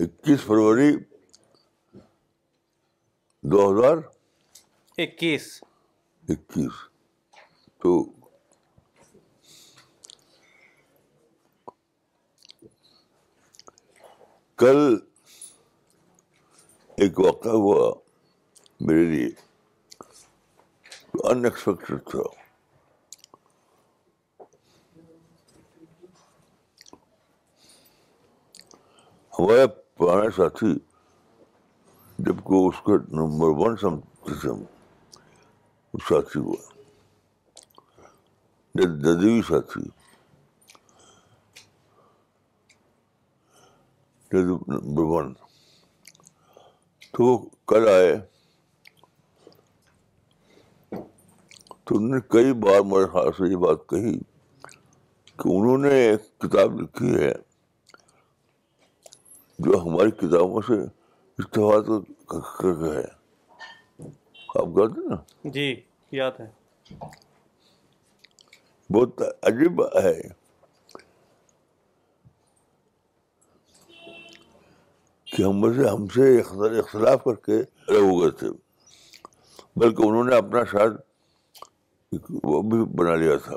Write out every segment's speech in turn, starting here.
اکیس فروری دو ہزار اکیس۔ اکیس۔ تو کل ایک واقعہ ہوا میرے لیے۔ ان ایکسپیکٹڈ تھا ہمارا پرانا ساتھی جب کو اس کا نمبر ون سمجھتے ساتھی ہوا جدیوی ساتھی نمبر ون تو وہ کل آئے تو انہوں نے کئی بار میرے خیال سے یہ بات کہی کہ انہوں نے ایک کتاب لکھی ہے جو ہماری کتابوں سے استفاد کر کے ہے۔ آپ کہتے نا؟ جی یاد ہے۔ بہت عجیب ہے۔ کہ ہم سے ہم سے اختلاف کر کے ہو گئے تھے۔ بلکہ انہوں نے اپنا شاید وہ بھی بنا لیا تھا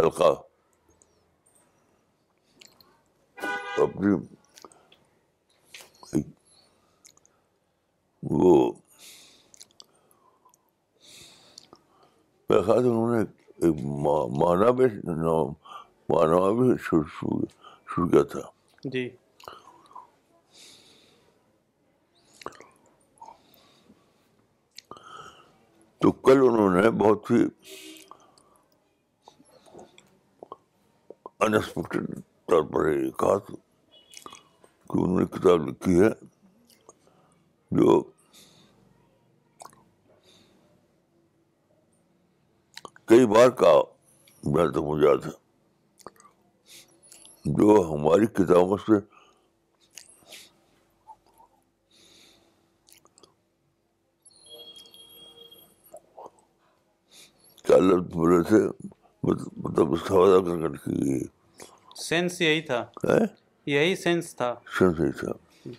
ہلکا اپنی وہ میرے خیال انہوں نے ایک مانا بھی مانا بھی شروع کیا تھا۔ جی۔ تو کل انہوں نے بہت ہی انسپیکٹڈ طور پر یہ کہا تھا کہ انہوں نے کتاب لکھی ہے جو کئی بار کا میں تو مجھے یاد ہے، جو ہماری کتابوں سے تھے مطلب اس کا وعدہ کر کر کے سینس یہی تھا۔ یہی سینس تھا۔ سینس یہی تھا۔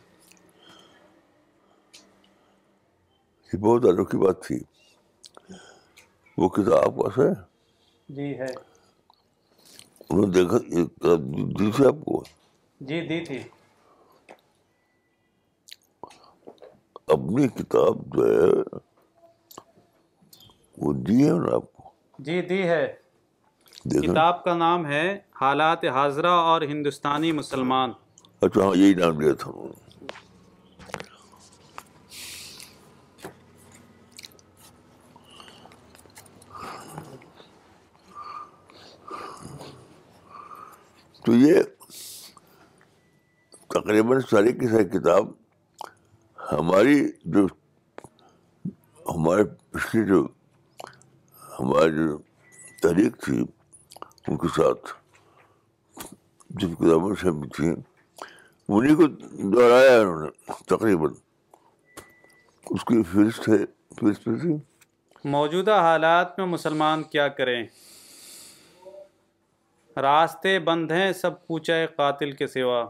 یہ بہت انوکھی بات تھی۔ وہ کتاب آپ پاس ہے؟ جی ہے۔ انہوں نے دیکھا دی تھی آپ کو؟ جی دی تھی۔ اپنی کتاب جو ہے وہ دی ہے نا آپ کو؟ جی دی ہے۔ کتاب کا نام ہے حالات حاضرہ اور ہندوستانی مسلمان۔ اچھا ہاں یہی نام لیا تھا تو یہ تقریباً ساری کی ساری کتاب ہماری جو ہمارے پچھلی جو ہماری جو تحریک تھی، ان کے ساتھ جن کتابوں سے بھی تھیں انہیں کو دہرایا انہوں نے تقریباً۔ اس کی فہرست ہے، فہرست میں تھی۔ موجودہ حالات میں مسلمان کیا کریں؟ راستے بند ہیں، سب پوچھے قاتل کے سوا۔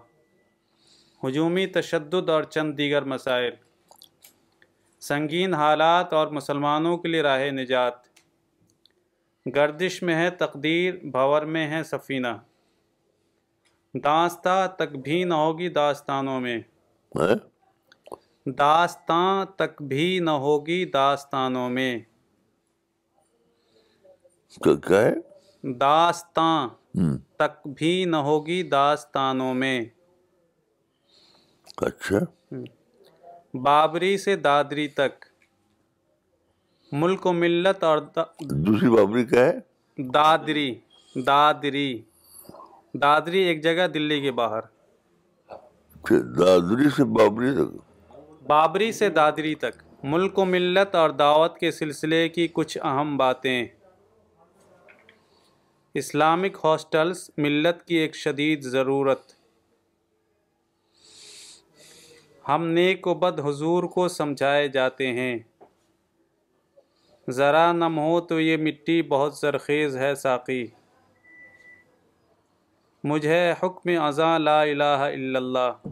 ہجومی تشدد اور چند دیگر مسائل۔ سنگین حالات اور مسلمانوں کے لیے راہ نجات۔ گردش میں ہے تقدیر بھور میں ہے سفینہ۔ داستاں تک بھی نہ ہوگی داستانوں میں۔ داستاں تک بھی نہ ہوگی داستانوں میں۔ کیا ہے؟ داستاں تک بھی نہ ہوگی داستانوں میں۔ اچھا۔ بابری سے دادری تک۔ ملک و ملت اور دوسری بابری کیا ہے؟ دادری دادری۔ دادری ایک جگہ دلی کے باہر۔ دادری سے بابری تک؟ بابری سے دادری تک۔ ملک و ملت اور دعوت کے سلسلے کی کچھ اہم باتیں۔ اسلامک ہاسٹلز ملت کی ایک شدید ضرورت۔ ہم نیک و بد حضور کو سمجھائے جاتے ہیں۔ ذرا نم ہو تو یہ مٹی بہت زرخیز ہے ساقی۔ مجھے حکم ازاں لا الہ الا اللہ۔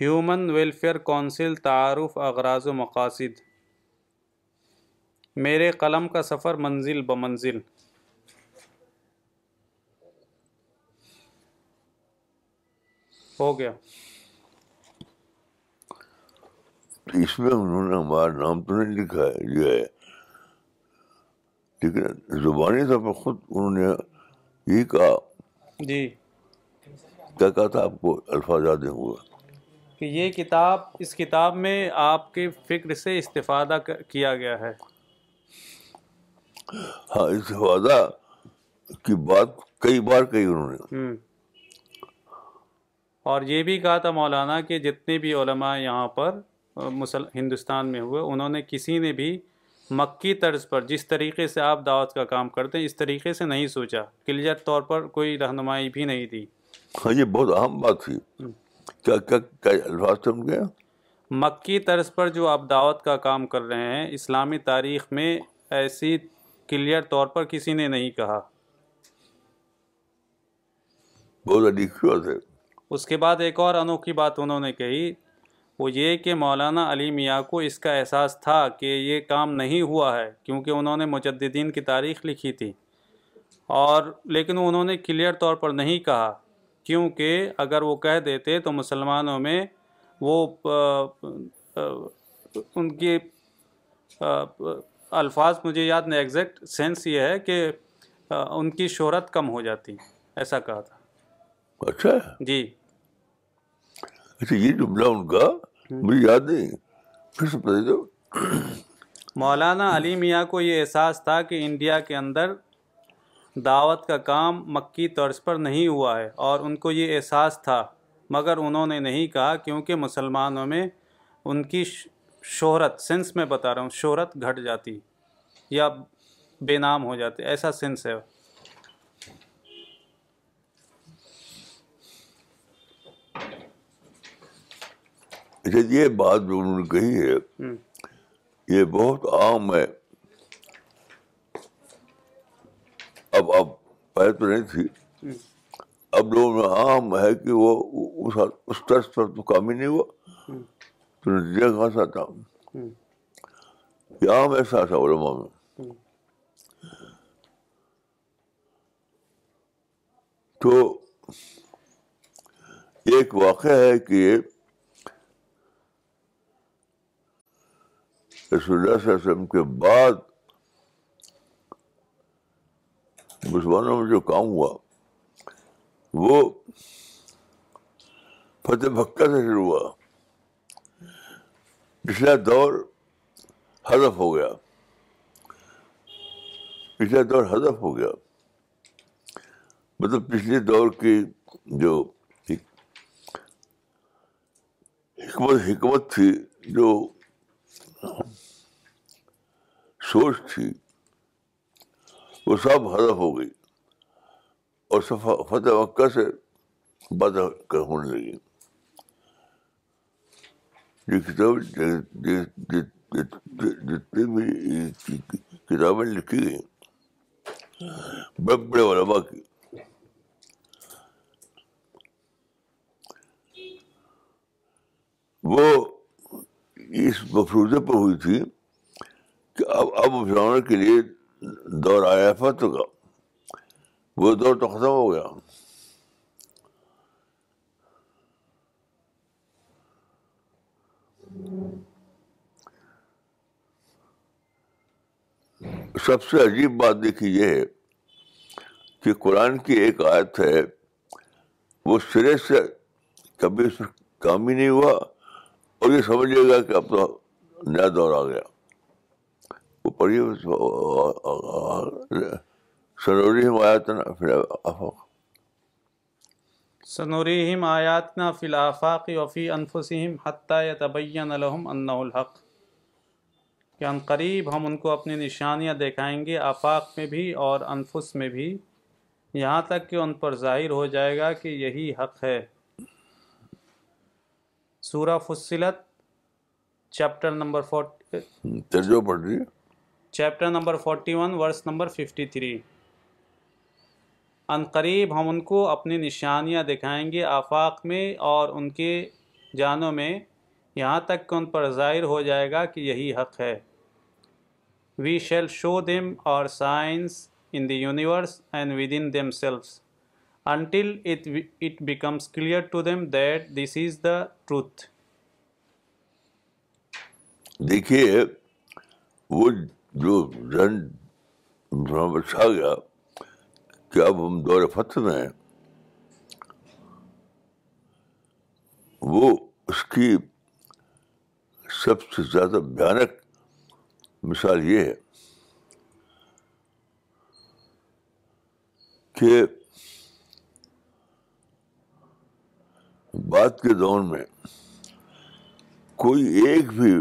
ہیومن ویلفیئر کونسل تعارف اغراض و مقاصد۔ میرے قلم کا سفر منزل بمنزل۔ ہو گیا تو اس میں انہوں نے ہمارا نام تو نہیں لکھا ہے یہ ہے۔ لیکن زبانی طور پر خود انہوں نے یہی کہا۔ جی۔ کیا کہا تھا آپ کو؟ الفاظ یاد نہیں ہوا۔ کہ یہ کتاب اس کتاب میں آپ کی فکر سے استفادہ کیا گیا ہے۔ ہاں استفادہ کی بات کئی بار کہی انہوں نے۔ اور یہ بھی کہا تھا مولانا کہ جتنے بھی علماء یہاں پر مسل ہندوستان میں ہوئے انہوں نے کسی نے بھی مکی طرز پر جس طریقے سے آپ دعوت کا کام کرتے ہیں اس طریقے سے نہیں سوچا۔ کلیئر طور پر کوئی رہنمائی بھی نہیں دی۔ ہاں یہ بہت اہم بات تھی۔ کیا کیا کیا الفاظ سمجھ گیا مکی طرز پر جو آپ دعوت کا کام کر رہے ہیں اسلامی تاریخ میں ایسی کلیئر طور پر کسی نے نہیں کہا۔ بہت بات ہے۔ اس کے بعد ایک اور انوکھی بات انہوں نے کہی۔ وہ یہ کہ مولانا علی میاں کو اس کا احساس تھا کہ یہ کام نہیں ہوا ہے کیونکہ انہوں نے مجددین کی تاریخ لکھی تھی۔ اور لیکن انہوں نے کلیئر طور پر نہیں کہا کیونکہ اگر وہ کہہ دیتے تو مسلمانوں میں وہ ان کی الفاظ مجھے یاد نہیں ایگزیکٹ سینس یہ ہے کہ ان کی شہرت کم ہو جاتی ایسا کہا تھا۔ اچھا۔ جی۔ اچھا یہ جملہ ان کا مجھے یاد نہیں۔ پھر سے بتا دو مولانا علی میاں کو یہ احساس تھا کہ انڈیا کے اندر دعوت کا کام مکی طرز پر نہیں ہوا ہے اور ان کو یہ احساس تھا مگر انہوں نے نہیں کہا کیونکہ مسلمانوں میں ان کی شہرت سنس میں بتا رہا ہوں شہرت گھٹ جاتی یا بے نام ہو جاتے ایسا سنس ہے۔ اچھا یہ بات جو انہوں نے کہی ہے یہ بہت عام ہے۔ اب اب پہلے تو نہیں تھی۔ اب لوگوں میں عام ہے کہ وہ اس طرز پر تو کام ہی نہیں ہوا۔ تو نتیجہ کہاں سے آتا؟ یہ عام ایسا تھا علماء میں۔ تو ایک واقعہ ہے کہ رسول اللہ صلی اللہ علیہ وسلم کے بعد مسلمانوں میں جو کام ہوا، وہ فتح مکہ سے شروع ہوا۔ پچھلا دور حذف ہو گیا۔ پچھلا دور حذف ہو گیا۔ مطلب پچھلے دور کی جو حکمت حکمت تھی، جو سوچ تھی۔ وہ سب حذف ہو گئی اور فتح مکہ سے بات ہونے لگی۔ یہ کتاب جتنی بھی کتابیں لکھی گئی، بڑے بڑے علماء کی۔ وہ اس مفروضے پر ہوئی تھی کہ اب اب مسلمانوں کے لیے دور آیا فتح کا۔ وہ دور تو ختم ہو گیا۔ سب سے عجیب بات دیکھی یہ ہے کہ قرآن کی ایک آیت ہے، وہ سرے سے کبھی اس کام ہی نہیں ہوا اور یہ سمجھے گا کہ اب تو نیا دور آ گیا۔ وہ پڑھیے سروری ہم آیا تھا نا پھر آفاق سنوریہم آیاتنا فی الآفاق وفی انفسہم حتی یتبین لہم انہ الحق۔ کہ ان قریب ہم ان کو اپنی نشانیاں دکھائیں گے آفاق میں بھی اور انفس میں بھی۔ یہاں تک کہ ان پر ظاہر ہو جائے گا کہ یہی حق ہے۔ سورہ فصلت چیپٹر نمبر فورٹ ترجمہ پڑھ رہی chapter number forty one, verse number fifty three. ان قریب ہم ان کو اپنی نشانیاں دکھائیں گے آفاق میں اور ان کے جانوں میں۔ یہاں تک کہ ان پر ظاہر ہو جائے گا کہ یہی حق ہے۔ وی شیل شو دم اور science in the universe and within themselves until it it becomes clear to them that this is the truth دیکھیے، وہ جو رن پر چھا گیا کہ اب ہم دور فتح میں ہیں، وہ اس کی سب سے زیادہ بھیانک مثال یہ ہے کہ بات کے دور میں کوئی ایک بھی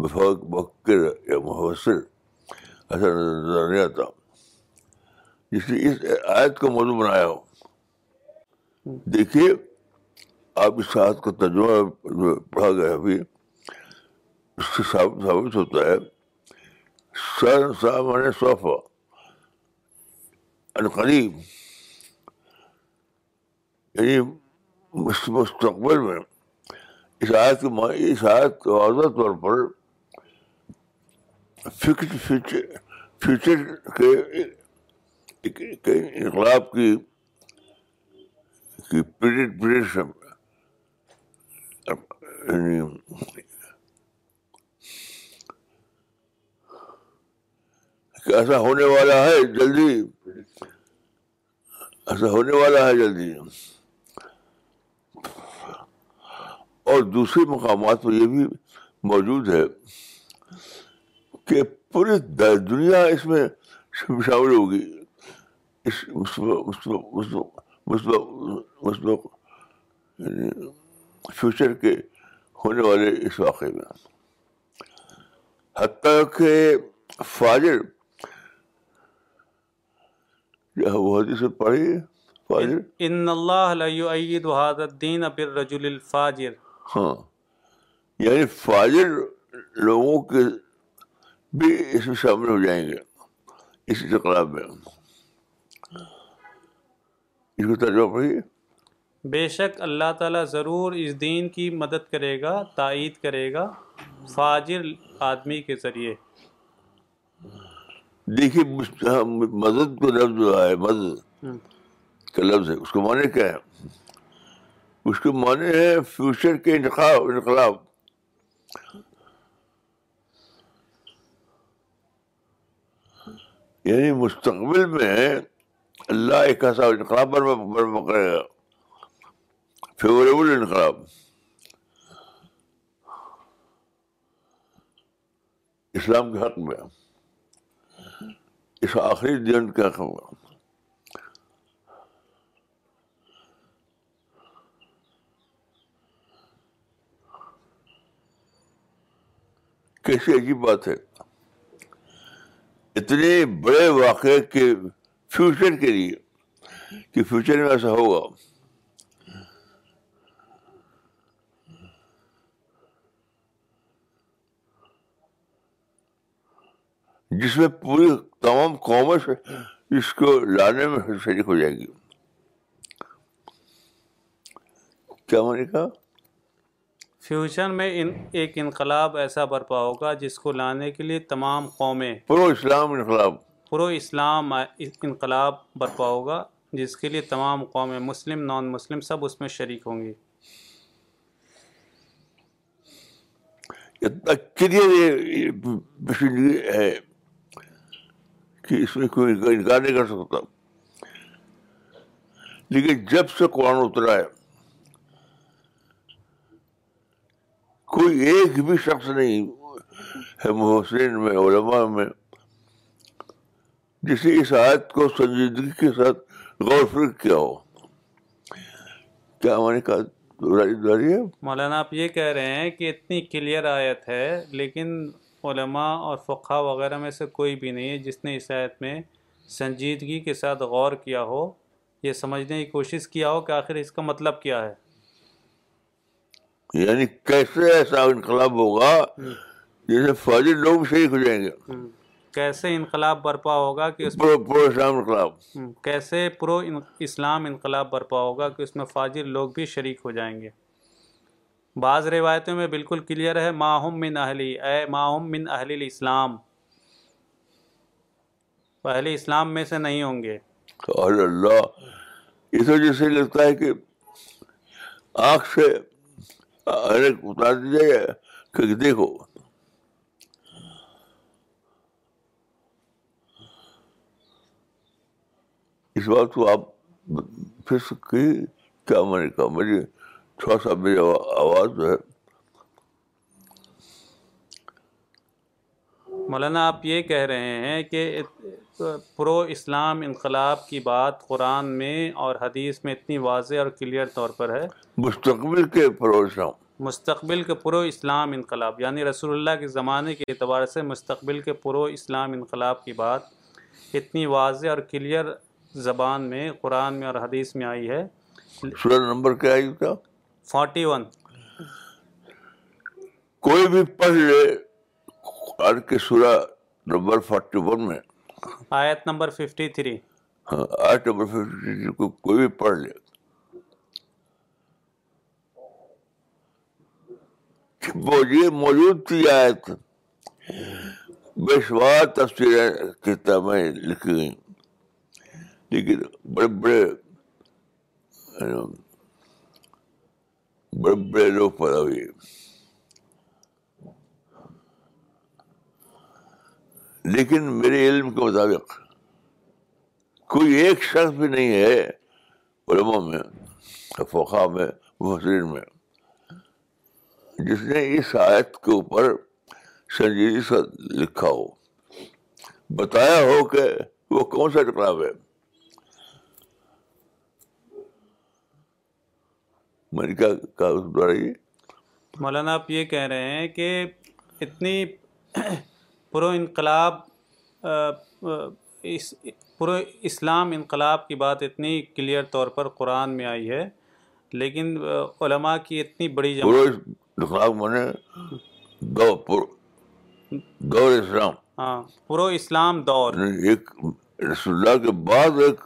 مفکر یا محسر ایسا اچھا، نظر نہیں آتا جس نے اس آیت کو موضوع بنایا ہو دیکھیے، آپ اس آیت کا ترجمہ جو پڑھا گیا ابھی اس سے ثابت ثابت ہوتا ہے سر سامنے صوفہ قریب یعنی مستقبل میں، اس آیت کی اس آیت کو واضح طور پر فکر فیوچر فیوچر کے انقلاب کی یعنی ایسا ہونے والا ہے جلدی، ایسا ہونے والا ہے جلدی۔ اور دوسرے مقامات پر یہ بھی موجود ہے۔ کہ پوری دنیا اس میں شامل ہوگی۔ اس فیوچر کے ہونے والے اس واقعے میں۔ حتیٰ کہ فاجر وہ حدیث پڑھی فاجر۔ ان اللہ لا یؤید هذا الدین بالرجل الفاجر۔ ہاں یعنی فاجر لوگوں کے بھی اس میں شامل ہو جائیں گے اس انقلاب میں اس کو ترجمہ پڑھیے۔ بے شک اللہ تعالیٰ ضرور اس دین کی مدد کرے گا تائید کرے گا فاجر آدمی کے ذریعے۔ دیکھیے مدد کو لفظ جو ہے مدد کا لفظ ہے اس کو معنی کیا ہے؟ اس کے معنی ہے فیوچر کے انقلاب انقلاب۔ یعنی مستقبل میں اللہ ایک ایسا انقلاب برپا کرے گا فیوریبل انقلاب۔ اسلام کے حق میں۔ اس آخری دن کا حق میں کیسی عجیب بات ہے۔ اتنے بڑے واقعے کے فیوچر کے لیے کہ فیوچر میں ایسا ہوگا۔ جس میں پوری تمام قومیں اس کو لانے میں شریک ہو جائے گی۔ کیا میں نے کہا؟ فیوچر میں ان ایک انقلاب ایسا برپا ہوگا جس کو لانے کے لیے تمام قومیں پرو اسلام انقلاب۔ پرو اسلام انقلاب برپا ہوگا جس کے لیے تمام قومیں مسلم نان مسلم سب اس میں شریک ہوں گی۔ اتنا کلیئر ہے کہ اس میں کوئی انکار نہیں کر سکتا۔ لیکن جب سے قرآن اترا ہے کوئی ایک بھی شخص نہیں ہے محسن میں، علماء میں جسے اس آیت کو سنجیدگی کے ساتھ غور فکر کیا ہو۔ کیا ہماری کہا ہے؟ مولانا، آپ یہ کہہ رہے ہیں کہ اتنی کلیئر آیت ہے، لیکن علماء اور فقہ وغیرہ میں سے کوئی بھی نہیں ہے جس نے اس آیت میں سنجیدگی کے ساتھ غور کیا ہو، یہ سمجھنے کی کوشش کیا ہو کہ آخر اس کا مطلب کیا ہے۔ یعنی کیسے ایسا انقلاب ہوگا جیسے فاضل لوگ بھی شریک ہو جائیں گے؟ کیسے انقلاب برپا ہوگا کہ اس پرو پرو اسلام ہم، کیسے پرو ان- اسلام انقلاب برپا ہوگا کہ اس میں فاجر لوگ بھی شریک ہو جائیں گے؟ بعض روایتوں میں بالکل کلیئر ہے ماہم من اہلی اے ماہم من اہل الاسلام۔ وہ اہل اسلام میں سے نہیں ہوں گے۔ اللہ اس وجہ سے لگتا ہے کہ آنکھ سے ایک اتار دی جائے کہ دیکھو اس بات کو آپ پھر سے کہی کیا میں نے کہا میری تھوڑا سا میری آواز جو ہے مولانا، آپ یہ کہہ رہے ہیں کہ پرو اسلام انقلاب کی بات قرآن میں اور حدیث میں اتنی واضح اور کلیئر طور پر ہے۔ مستقبل کے پروگرام مستقبل کے پرو اسلام انقلاب۔ یعنی رسول اللہ کے زمانے کے اعتبار سے مستقبل کے پرو اسلام انقلاب کی بات اتنی واضح اور کلیئر زبان میں قرآن میں اور حدیث میں آئی ہے۔ سورہ نمبر کیا اس کا؟ Forty one. کوئی بھی پڑھ لے قرآن کے سورہ نمبر فورٹی ون میں۔ آیت نمبر ففٹی تھری ہاں، آیت نمبر ففٹی تھری کو کوئی بھی پڑھ لے۔ یہ موجود تھی آیت۔ بے شمار تفصیلیں کتابیں لکھی گئیں۔ لیکن بڑے بڑے بڑے بڑے لوگ پیدا ہوئے۔ لیکن میرے علم کے مطابق کوئی ایک شخص بھی نہیں ہے علماء میں فقہ میں، مفسرین میں، جس نے اس آیت کے اوپر سنجیدگی سے لکھا ہو، بتایا ہو کہ وہ کون سا کتاب ہے۔ میں نے کیا اس دوارا مولانا، آپ یہ کہہ رہے ہیں کہ اتنی پرو انقلاب اس پرو اسلام انقلاب کی بات اتنی کلیئر طور پر قرآن میں آئی ہے لیکن علماء کی اتنی بڑی دور اسلام۔ ہاں پرو اسلام دور۔ یعنی ایک رسول اللہ کے بعد ایک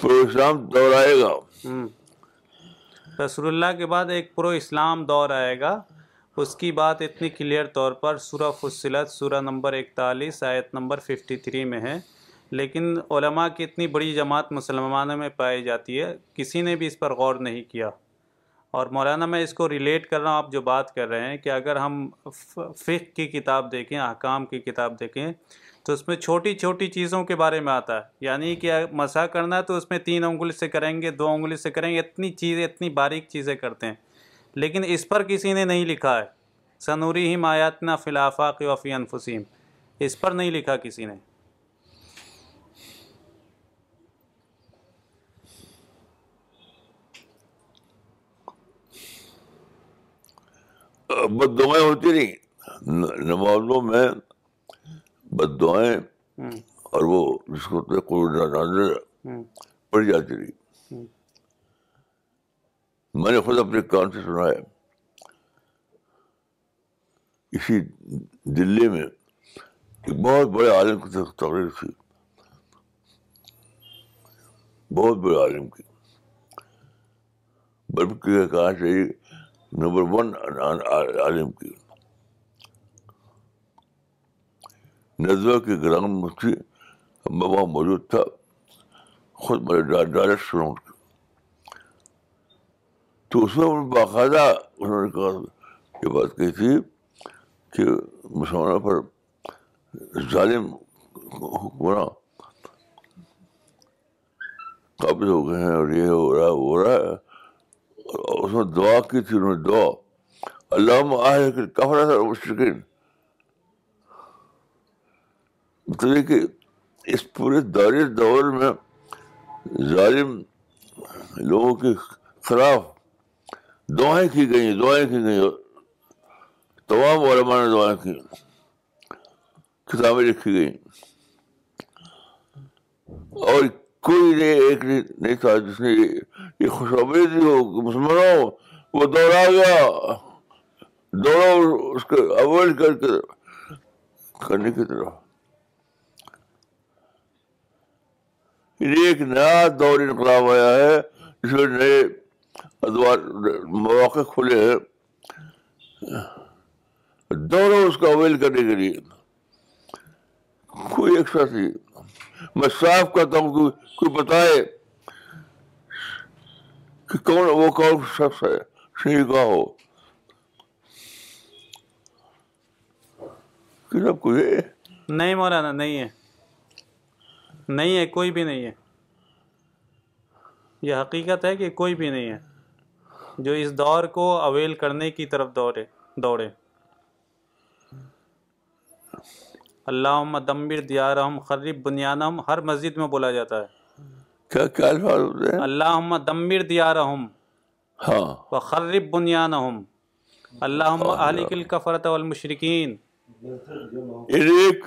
پورے اسلام دور آئے گا۔ رسول اللہ کے بعد ایک پرو اسلام دور آئے گا۔ اس کی بات اتنی کلیئر طور پر سورہ فصلت، سورہ نمبر اکتالیس، آیت نمبر ففٹی تھری میں ہے۔ لیکن علماء کی اتنی بڑی جماعت مسلمانوں میں پائی جاتی ہے، کسی نے بھی اس پر غور نہیں کیا۔ اور مولانا، میں اس کو ریلیٹ کر رہا ہوں، آپ جو بات کر رہے ہیں کہ اگر ہم فقہ کی کتاب دیکھیں، احکام کی کتاب دیکھیں، تو اس میں چھوٹی چھوٹی چیزوں کے بارے میں آتا ہے۔ یعنی کہ مسا کرنا ہے تو اس میں تین انگلی سے کریں گے، دو انگلی سے کریں گے، اتنی چیزیں اتنی باریک چیزیں کرتے ہیں۔ لیکن اس پر کسی نے نہیں لکھا ہے۔ سنوری ہی مایاتنا فلافاق وفی انفسیم اس پر نہیں لکھا کسی نے۔ بد دعائیں ہوتی نہیں نمازوں میں بد دعائیں اور وہ جس کو کہتے ہیں قرآن نازل ہم، پڑ جاتی رہی۔ میں نے خود اپنے کان سے سنا ہے۔ اسی دلی میں ایک بہت بڑے عالم کی تقریر تھی۔ بہت بڑے عالم کی۔ بلکہ کہنا چاہیے نمبر ون عالم کی۔ ندوہ کے گرام مفتی میں وہاں موجود تھا۔ خود میں ڈائریکٹ سنا کی تو اس میں باقاعدہ انہوں نے کہا یہ بات کہی تھی کہ مسلمانوں پر ظالم حکمراں قابل ہو گئے ہیں اور یہ ہو رہا ہے، وہ ہو رہا ہے۔ اور اس میں دعا کی تھی، انہوں نے دعا۔ اللہ آہ کفر تھا مشرقین مطلب کہ اس پورے دور دور میں ظالم لوگوں کے خلاف دعائیں کی گئی دعائیں کی گئی تمام علماء نے دعائیں کی، کتابیں لکھی گئیں۔ اور کوئی نے ایک نہیں نہیں تھا جس نے یہ خوشخبری دی ہو کہ مسلمانوں، وہ دور آ گیا۔ دونوں اس کو اوائڈ کر کے کرنے کی طرف۔ یعنی ایک نیا دور انقلاب آیا ہے، جس میں نئے مواقع کھلے ہیں۔ دونوں اس کو اویل کرنے کے لیے۔ کوئی ایک ساتھ نہیں۔ میں صاف کرتا ہوں کہ کوئی بتائے کہ کون وہ کون شخص ہے صحیح کا ہو۔ سب کچھ ہے؟ نہیں مولانا، نہیں ہے۔ نہیں ہے، کوئی بھی نہیں ہے۔ یہ حقیقت ہے کہ کوئی بھی نہیں ہے۔ جو اس دور کو اویل کرنے کی طرف دوڑے دوڑے۔ اللہ دمبر دیارہم خرب بنیانہم ہر مسجد میں بولا جاتا ہے۔ کیا کیا الفاظ ہوتے ہیں اللہ دمبر دیارہم۔ ہاں۔ خرب بنیانہم۔ اللہم اہلک الکفرت والمشرکین۔ یعنی ایک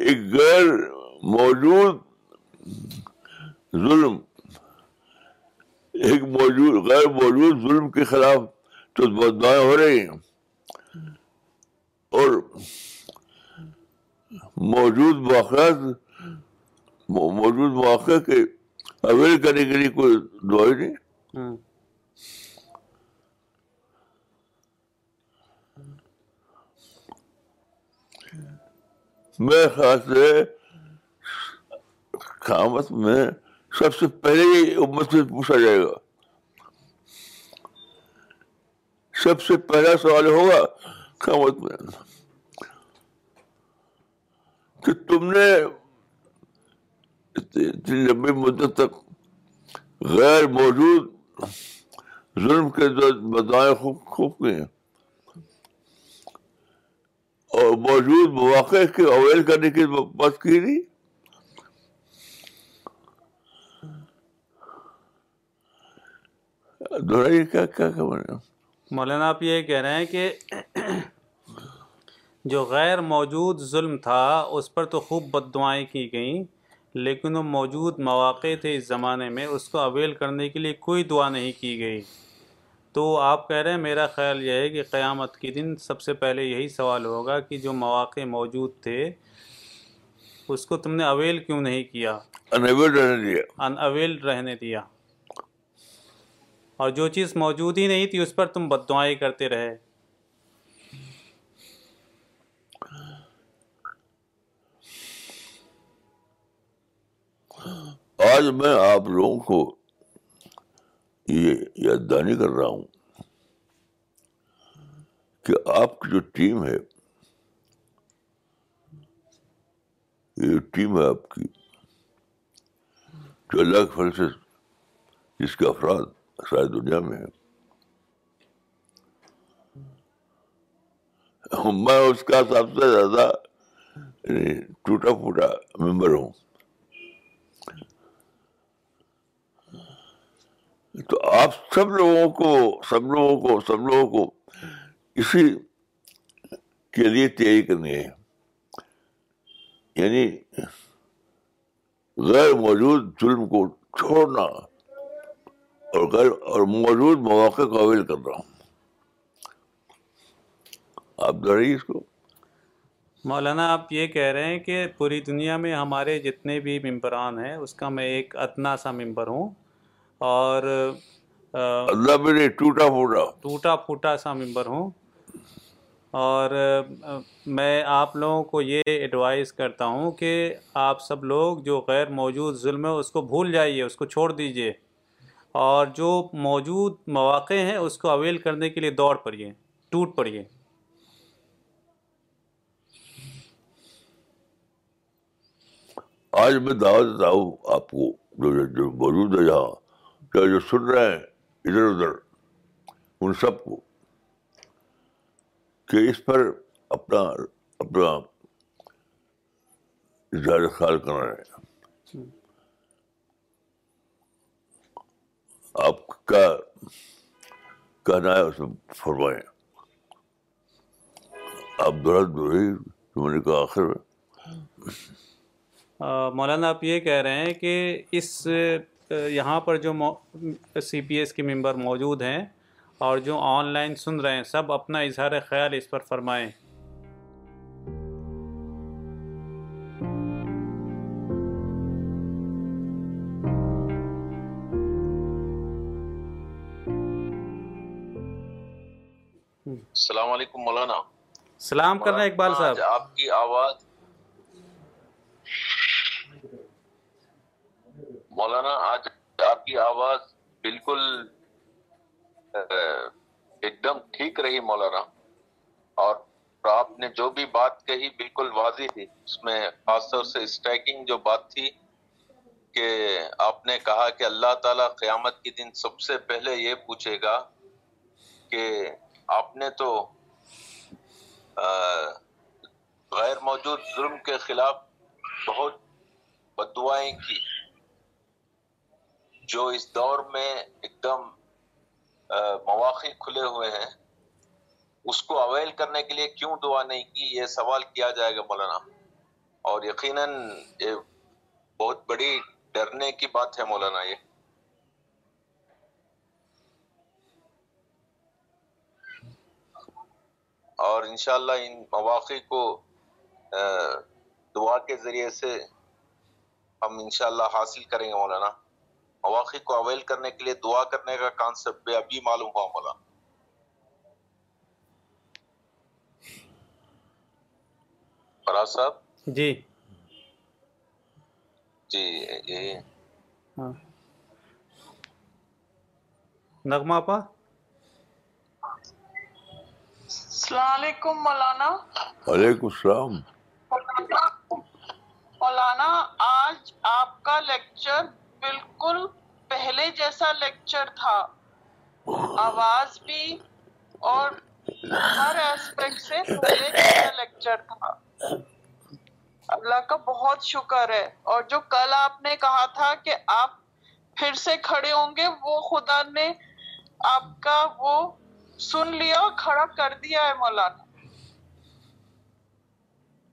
ایک غیر موجود ظلم۔ ایک موجود غیر موجود ظلم کے خلاف تو بدوائیں ہو رہی ہیں۔ اور موجود واقعات موجود مواقع کے اویل کرنے کے لیے کوئی دعائی نہیں۔ میرے خیال سے قیامت میں سب سے پہلے یہ امت سے پوچھا جائے گا۔ سب سے پہلا سوال ہوگا قیامت میں۔ کہ تم نے اتنی لمبی مدت تک غیر موجود ظلم کے بدائیں خوب خوب کی اور موجود مواقع کے اویل کرنے کی بات کی نہیں کیا کیا خبر مولانا آپ یہ کہہ رہے ہیں کہ جو غیر موجود ظلم تھا اس پر تو خوب بد دعائیں کی گئیں لیکن وہ موجود مواقع تھے اس زمانے میں اس کو اویل کرنے کے لیے کوئی دعا نہیں کی گئی۔ تو آپ کہہ رہے ہیں میرا خیال یہ ہے کہ قیامت کے دن سب سے پہلے یہی سوال ہوگا کہ جو مواقع موجود تھے اس کو تم نے اویل کیوں نہیں کیا؟ انویل رہنے دیا۔ ان اویل رہنے دیا۔ اور جو چیز موجود ہی نہیں تھی اس پر تم بد دعائیں کرتے رہے۔ آج میں آپ لوگوں کو یہ یاددانی کر رہا ہوں کہ آپ کی جو ٹیم ہے، یہ ٹیم ہے آپ کی، جو اللہ کے فضل سے جس کے افراد ساری دنیا میں ہیں میں اس کا سب سے زیادہ یعنی ٹوٹا پھوٹا ممبر ہوں۔ تو آپ سب لوگوں کو، سب لوگوں کو، سب لوگوں کو اسی کے لیے تیاری کرنی ہے۔ یعنی غیر موجود ظلم کو چھوڑنا۔ اور غیر اور موجود مواقع کو اویل کرنا آپ دوڑیے اس کو۔ مولانا آپ یہ کہہ رہے ہیں کہ پوری دنیا میں ہمارے جتنے بھی ممبران ہیں اس کا میں ایک ادنا سا ممبر ہوں اور اللہ میرے ٹوٹا پھوٹا۔ ٹوٹا پھوٹا سا ممبر ہوں۔ اور میں آپ لوگوں کو یہ ایڈوائز کرتا ہوں کہ آپ سب لوگ جو غیر موجود ظلم ہے اس کو بھول جائیے اس کو چھوڑ دیجیے اور جو موجود مواقع ہیں اس کو اویل کرنے کے لیے دوڑ پڑیے ٹوٹ پڑیے۔ آج میں دعوت دیتا ہوں آپ کو جو جو موجود ہے یہاں چاہے جو سن رہے ہیں ادھر ادھر ان سب کو کہ اس پر اپنا اپنا اظہار خیال کرنا ہے۔ آپ کا کہنا ہے اس میں فرمائیں۔ آپ درد دوہری میں نے کہا آخر میں۔ مولانا، آپ یہ کہہ رہے ہیں کہ اس یہاں پر جو سی پی ایس کے ممبر موجود ہیں اور جو آن لائن سن رہے ہیں، سب اپنا اظہار خیال اس پر فرمائیں۔ السلام علیکم مولانا۔ سلام کرنا اقبال صاحب۔ آپ کی آواز۔ مولانا آج آپ کی آواز بالکل ایک دم ٹھیک رہی مولانا۔ اور آپ نے جو بھی بات کہی بالکل واضح تھی۔ اس میں خاص طور سے اسٹیکنگ جو بات تھی کہ آپ نے کہا کہ اللہ تعالیٰ قیامت کے دن سب سے پہلے یہ پوچھے گا کہ آپ نے تو غیر موجود ظلم کے خلاف بہت بدعائیں کی، جو اس دور میں ایک دم مواقع کھلے ہوئے ہیں۔ اس کو اویل کرنے کے لیے کیوں دعا نہیں کی؟ یہ سوال کیا جائے گا مولانا؟ اور یقیناً یہ بہت بڑی ڈرنے کی بات ہے مولانا یہ۔ اور انشاءاللہ ان مواقع کو دعا کے ذریعے سے ہم انشاءاللہ حاصل کریں گے مولانا۔ مواقع کو اویل کرنے کے لیے دعا کرنے کا کانسیپٹ بھی ابھی معلوم ہوا مولانا فراز صاحب؟ جی۔ جی یہ ہاں۔ نغمہ پا السلام علیکم مولانا۔ وعلیکم السلام۔ مولانا آج آپ کا لیکچر بالکل پہلے جیسا لیکچر تھا۔ آواز بھی اور ہر ایسپیکٹ سے پہلے جیسا لیکچر تھا۔ اللہ کا بہت شکر ہے۔ اور جو کل آپ نے کہا تھا کہ آپ پھر سے کھڑے ہوں گے وہ خدا نے آپ کا وہ سن لیا، کھڑا کر دیا ہے مولانا۔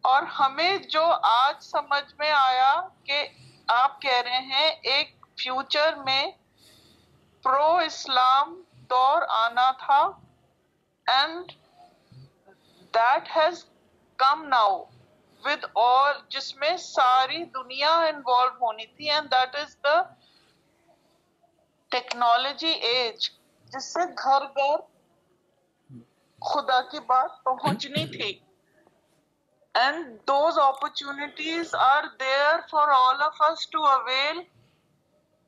اور ہمیں جو آج سمجھ میں آیا کہ آپ کہہ رہے ہیں، ایک فیوچر میں پرو اسلام دور آنا تھا and that has come now with all جس میں ساری دنیا انوالو ہونی تھی and that is the technology age جس سے گھر گھر خدا کی بات پہنچنی تھی۔ And those opportunities are there for all of us to avail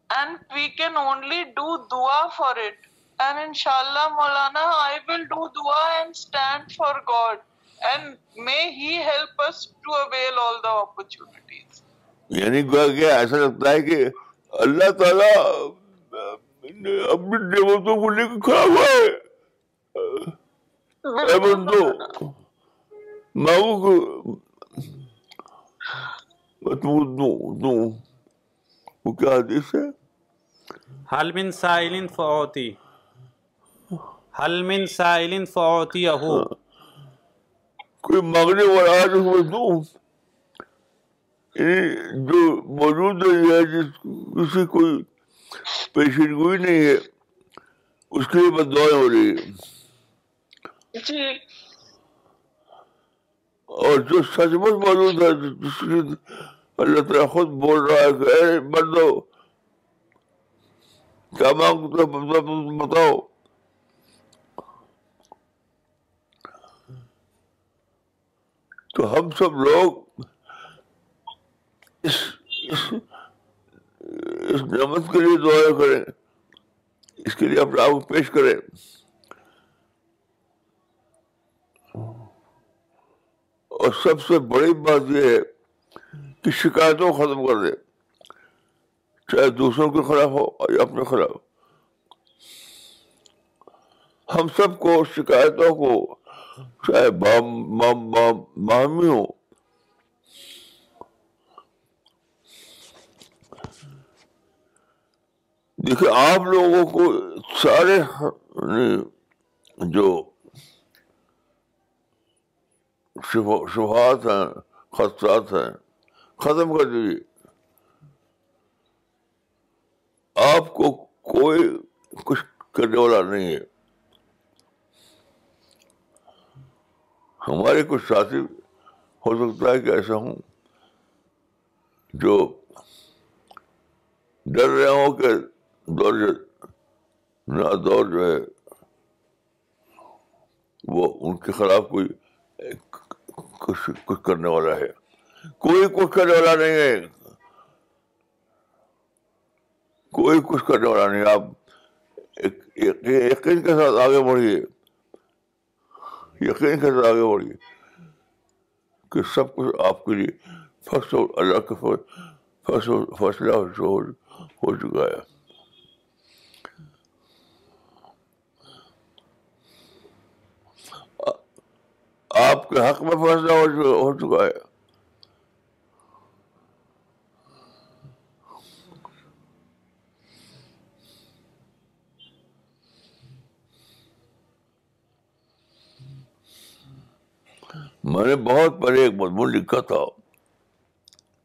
and we can only do دعا فار اٹ اینڈ ان شاء اللہ مولانا آئی ول ڈو دعا and stand for God and may he help us to avail all the opportunities یعنی کہ ایسا لگتا ہے کہ اللہ تعالیٰ اپنی نعمتوں کو لے کے کھڑا ہوا ہے۔ مانگو کو میں تم کو دوں دوں وہ کیا حدیث ہے حل من سائل فعوتی حل من سائل فعوتی کوئی مانگنے والا ہے تو میں دوں جو موجود ہے جس کسی کوئی پیشن گوئی نہیں ہے اس کے لیے بد دعائیں ہو رہی ہے جی۔ اور جو سچ مچ موجود ہے جس کی اللہ تعالیٰ خود بول رہا ہے کہ، اے بندو، کیا مانگتے بتاؤ؟ تو ہم سب لوگ اس اس اس نعمت کے لیے دعا کریں، اس کے لیے اپنے آپ کو پیش کریں۔ اور سب سے بڑی بات یہ ہے کہ شکایتوں کو ختم کر دے چاہے دوسروں کے خلاف ہو یا اپنے خلاف۔ ہم سب کو شکایتوں کو، چاہے مامی ہو۔ دیکھیے آپ لوگوں کو سارے جو شبہات ہیں خدشات ہیں۔ ختم کر دیجیے۔ آپ کو کوئی کچھ کرنے والا نہیں ہے۔ ہمارے کچھ ساتھی ہو سکتا ہے کہ ایسا ہوں جو ڈر رہے ہوں کہ دور نہ دور جو ہے، وہ ان کے خلاف کوئی کچھ کچھ کرنے والا ہے۔ کوئی کچھ کرنے والا نہیں ہے۔ کوئی کچھ کرنے والا نہیں۔ آپ یقین کے ساتھ آگے بڑھیے۔ یقین کے ساتھ آگے بڑھیے کہ سب کچھ آپ کے لیے فرسٹ اللہ کے فیصلہ ہو چکا ہے۔ آپ کے حق میں فیصلہ ہو چکا ہے۔ میں نے بہت پہلے ایک مضمون لکھا تھا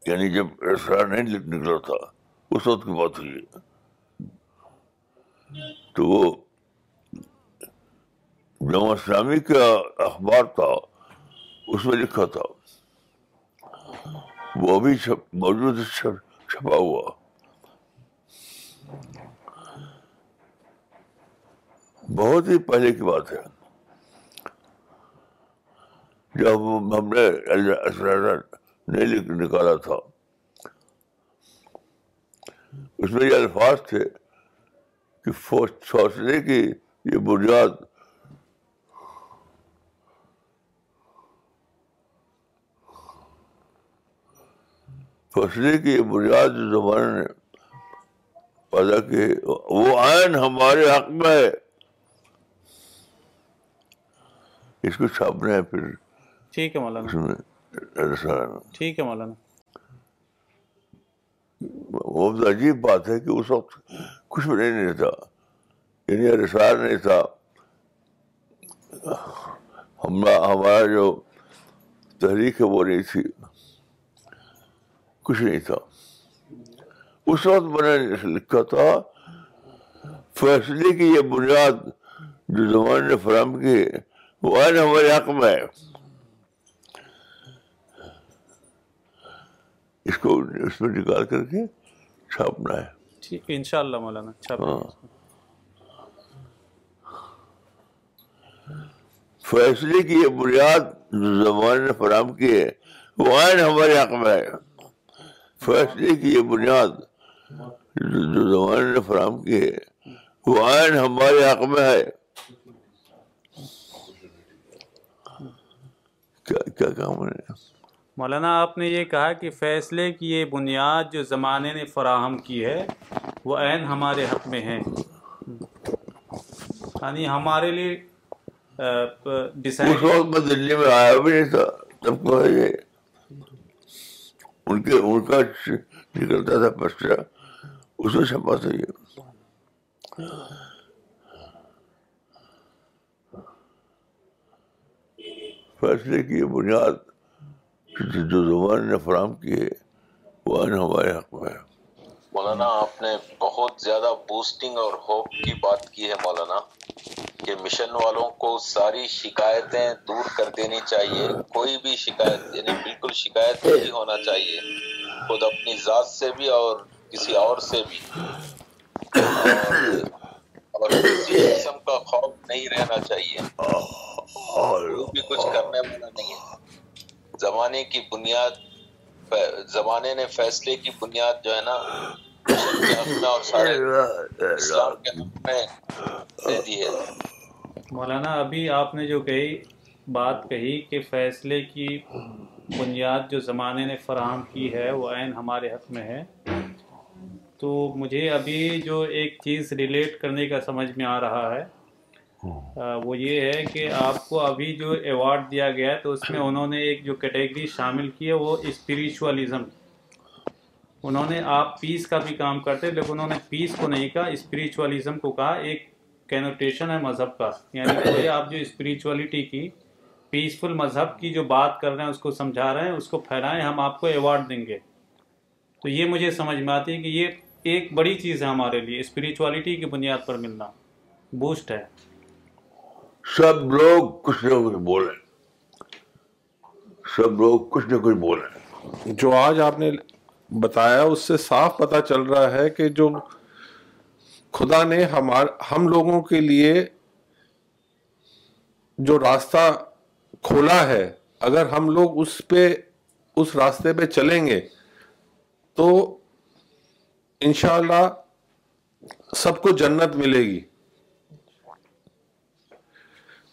یعنی جب ریسٹوران نہیں نکلا تھا، اس وقت کی بات ہوئی تو وہ جمع اسلامی کا اخبار تھا، اس میں لکھا تھا، وہ ابھی موجود چھپا ہوا۔ بہت ہی پہلے کی بات ہے۔ جب ہم نے نہیں نکالا تھا، اس میں یہ الفاظ تھے کہ سوچنے کی یہ بنیاد فصلے کی یہ بنیاد جو زمانے نے پیدا کی وہ آئین ہمارے حق میں ہے۔ اس کو چھاپنا ہے پھر۔ ٹھیک ہے مولانا۔ ٹھیک ہے مولانا۔ وہ عجیب بات ہے کہ اس وقت کچھ بھی نہیں تھا۔ یعنی رسال نہیں تھا۔ ہمارا جو تحریک ہے وہ نہیں تھی۔ کچھ نہیں تھا۔ اس وقت میں نے لکھا تھا فیصلے کی یہ بنیاد جو زمانے نے فراہم کی وہ آئین ہمارے حق میں ہے۔ اس کو اس میں نکال کر کے چھاپنا ہے۔ ٹھیک ہے ان شاء اللہ مولانا چھاپنا فیصلے کی یہ بنیاد جو زمانے نے فراہم کی ہے وہ آئین ہمارے حق میں ہے۔ فیصلے کی یہ بنیاد جو زمانے نے فراہم کی ہے وہ آئین ہمارے حق میں ہے۔ کیا کام ہے؟ مولانا آپ نے یہ کہا کہ فیصلے کی یہ بنیاد جو زمانے نے فراہم کی ہے وہ عین ہمارے حق میں ہے۔ یعنی ہمارے لیے وقت میں دلی میں آیا بھی نہیں تھا تب کو یہ ان کے ان کا نکلتا تھا پسرا اس میں چھپا تھا یہ۔ فیصلے کی بنیاد جو زبان نے فراہم کی ہے، وہ ہمارے حق میں ہے۔ مولانا، آپ نے بہت زیادہ بوسٹنگ اور ہوپ کی بات کی ہے مولانا۔ کہ مشن والوں کو ساری شکایتیں دور کر دینی چاہیے۔ کوئی بھی شکایت یعنی بالکل شکایت نہیں ہونا چاہیے۔ خود اپنی ذات سے بھی اور کسی اور سے بھی۔ اور کسی قسم کا خوف نہیں رہنا چاہیے۔ بھی کچھ کرنے والا نہیں ہے۔ زمانے کی بنیاد، زمانے نے فیصلے کی بنیاد جو ہے نا اور سارے اسلام کے میں دے دی ہے۔ مولانا، ابھی آپ نے جو کہی، بات کہی کہ فیصلے کی بنیاد جو زمانے نے فراہم کی ہے، وہ عین ہمارے حق میں ہے۔ تو مجھے ابھی جو ایک چیز ریلیٹ کرنے کا سمجھ میں آ رہا ہے وہ یہ ہے کہ آپ کو ابھی جو ایوارڈ دیا گیا ہے تو اس میں انہوں نے ایک جو کیٹیگری شامل کی ہے، وہ اسپریچولیزم انہوں نے آپ پیس کا بھی کام کرتے، لیکن انہوں نے پیس کو نہیں کہا اسپریچولیزم کو کہا۔ ایک کینوٹیشن ہے مذہب کا۔ یعنی کوئی آپ جو اسپریچولیٹی کی پیسفل مذہب کی جو بات کر رہے ہیں اس کو سمجھا رہے ہیں اس کو پھیلائیں ہم آپ کو ایوارڈ دیں گے۔ تو یہ مجھے سمجھ میں آتی ہے کہ یہ ایک بڑی چیز ہے ہمارے لیے اسپریچولیٹی کی بنیاد پر ملنا۔ بوسٹ ہے۔ سب لوگ کچھ نہ کچھ بولیں۔ سب لوگ کچھ نہ کچھ بول رہے ہیں جو آج آپ نے بتایا اس سے صاف پتہ چل رہا ہے کہ جو خدا نے ہمار ہم لوگوں کے لیے جو راستہ کھولا ہے، اگر ہم لوگ اس پہ اس راستے پہ چلیں گے، تو انشاءاللہ سب کو جنت ملے گی۔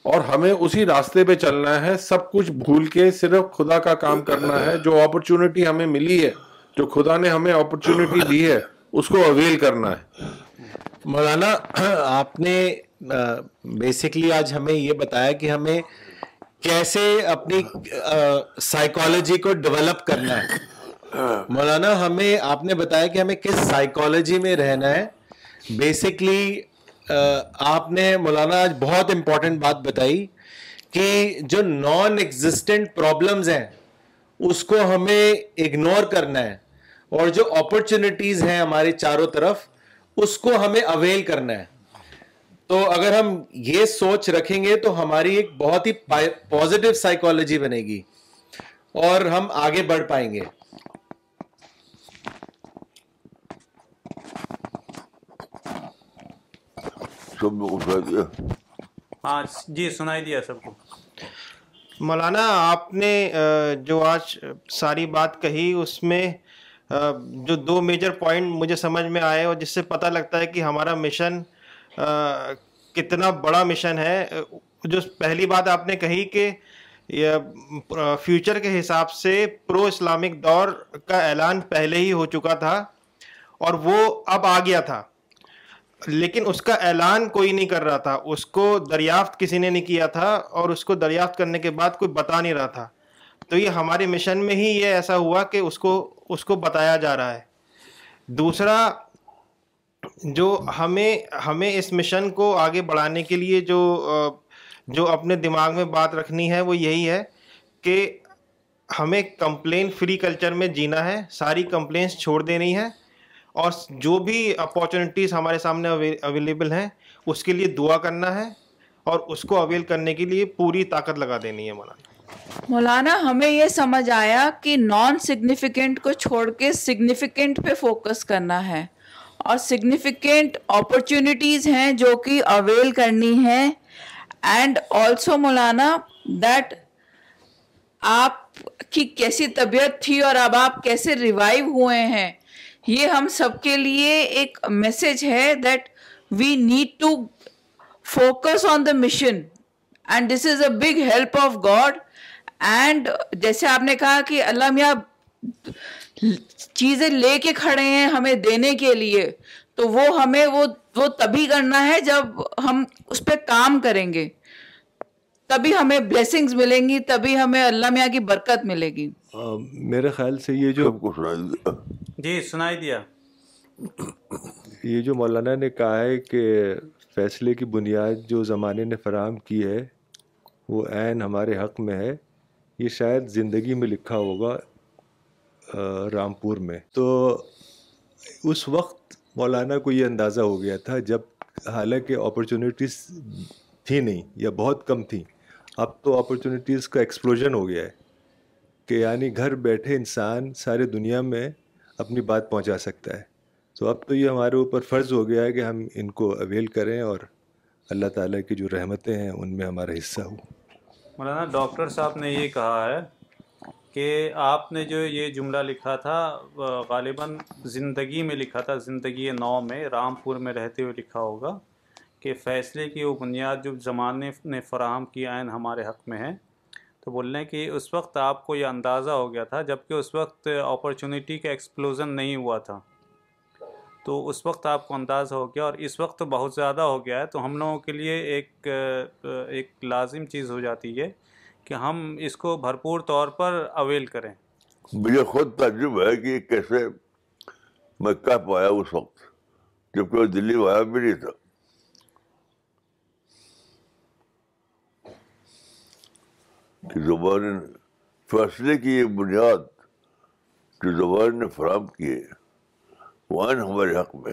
اور ہمیں اسی راستے پہ چلنا ہے۔ سب کچھ بھول کے صرف خدا کا کام کرنا ہے۔ جو اپرچونٹی ہمیں ملی ہے، جو خدا نے ہمیں اپرچونٹی دی ہے، اس کو اویل کرنا ہے۔ مولانا، آپ نے بیسکلی آج ہمیں یہ بتایا کہ ہمیں کیسے اپنی سائیکالوجی کو ڈیولپ کرنا ہے۔ مولانا، ہمیں، آپ نے بتایا کہ ہمیں کس سائیکالوجی میں رہنا ہے۔ بیسکلی آپ نے، مولانا، آج بہت امپورٹنٹ بات بتائی کہ جو نان ایگزسٹنٹ پرابلمز ہیں، اس کو ہمیں اگنور کرنا ہے۔ اور جو اپرچونٹیز ہیں ہمارے چاروں طرف اس کو ہمیں اویل کرنا ہے۔ تو اگر ہم یہ سوچ رکھیں گے تو ہماری ایک بہت ہی پازیٹیو سائیکالوجی بنے گی اور ہم آگے بڑھ پائیں گے۔ سب ہاں جی سنائی دیا سب کو۔ مولانا آپ نے جو آج ساری بات کہی اس میں جو دو میجر پوائنٹ مجھے سمجھ میں آئے اور جس سے پتہ لگتا ہے کہ ہمارا مشن کتنا بڑا مشن ہے۔ جو پہلی بات آپ نے کہی کہ فیوچر کے حساب سے پرو اسلامک دور کا اعلان پہلے ہی ہو چکا تھا اور وہ اب آ گیا تھا۔ لیکن اس کا اعلان کوئی نہیں کر رہا تھا۔ اس کو دریافت کسی نے نہیں کیا تھا اور اس کو دریافت کرنے کے بعد کوئی بتا نہیں رہا تھا۔ تو یہ ہمارے مشن میں ہی یہ ایسا ہوا کہ اس کو اس کو بتایا جا رہا ہے۔ دوسرا، جو ہمیں ہمیں اس مشن کو آگے بڑھانے کے لیے جو جو اپنے دماغ میں بات رکھنی ہے، وہ یہی ہے کہ ہمیں کمپلین فری کلچر میں جینا ہے، ساری کمپلینس چھوڑ دینی ہے اور جو بھی اپارچونیٹیز ہمارے سامنے اویلیبل ہیں، اس کے لیے دعا کرنا ہے اور اس کو اویل کرنے کے لیے پوری طاقت لگا دینی ہے مولانا۔ مولانا، ہمیں یہ سمجھ آیا کہ نان سگنیفیکنٹ کو چھوڑ کے سگنیفیکنٹ پہ فوکس کرنا ہے۔ اور سگنیفیکنٹ اپرچونیٹیز ہیں جو کہ اویل کرنی ہے اینڈ آلسو مولانا دیٹ آپ کی کیسی طبیعت تھی اور اب آپ کیسے ریوائو ہوئے ہیں۔ یہ ہم سب کے لیے ایک میسج ہے that we need to focus on the mission and this is a big help of God and جیسے آپ نے کہا کہ اللہ میاں چیزیں لے کے کھڑے ہیں ہمیں دینے کے لیے تو وہ ہمیں وہ وہ تبھی کرنا ہے جب ہم اس پہ کام کریں گے۔ تبھی ہمیں بلیسنگز ملیں گی تبھی ہمیں اللہ میاں کی برکت ملے گی۔ میرے خیال سے یہ جو جی سنائی دیا۔ یہ جو مولانا نے کہا ہے کہ فیصلے کی بنیاد جو زمانے نے فراہم کی ہے وہ عین ہمارے حق میں ہے۔ یہ شاید زندگی میں لکھا ہوگا رامپور میں۔ تو اس وقت مولانا کو یہ اندازہ ہو گیا تھا، جب حالانکہ اپرچونیٹیز تھی نہیں یا بہت کم تھیں، اب تو اپرچونیٹیز کا ایکسپلوژن ہو گیا ہے کہ یعنی گھر بیٹھے انسان سارے دنیا میں اپنی بات پہنچا سکتا ہے۔ تو اب تو یہ ہمارے اوپر فرض ہو گیا ہے کہ ہم ان کو اویل کریں اور اللہ تعالیٰ کی جو رحمتیں ہیں، ان میں ہمارا حصہ ہو۔ مولانا، ڈاکٹر صاحب نے یہ کہا ہے کہ آپ نے جو یہ جملہ لکھا تھا غالباً زندگی میں لکھا تھا، زندگی نو میں، رامپور میں رہتے ہوئے لکھا ہوگا کہ فیصلے کی وہ بنیاد جو زمانے نے فراہم کی آئین ہمارے حق میں ہے۔ تو بول رہے ہیں کہ اس وقت آپ کو یہ اندازہ ہو گیا تھا، جبکہ اس وقت اپرچونیٹی کا ایکسپلوژن نہیں ہوا تھا۔ تو اس وقت آپ کو اندازہ ہو گیا اور اس وقت بہت زیادہ ہو گیا ہے تو ہم لوگوں کے لیے ایک ایک لازم چیز ہو جاتی ہے کہ ہم اس کو بھرپور طور پر اویل کریں۔ مجھے خود تعجب ہے کہ کیسے میں کہہ پایا اس وقت، جبکہ وہ دلی میں آیا بھی نہیں تھا۔ کہ زبان فیصلے کی یہ بنیاد جو زبان نے فراہم کی ہے وہ ہمارے حق میں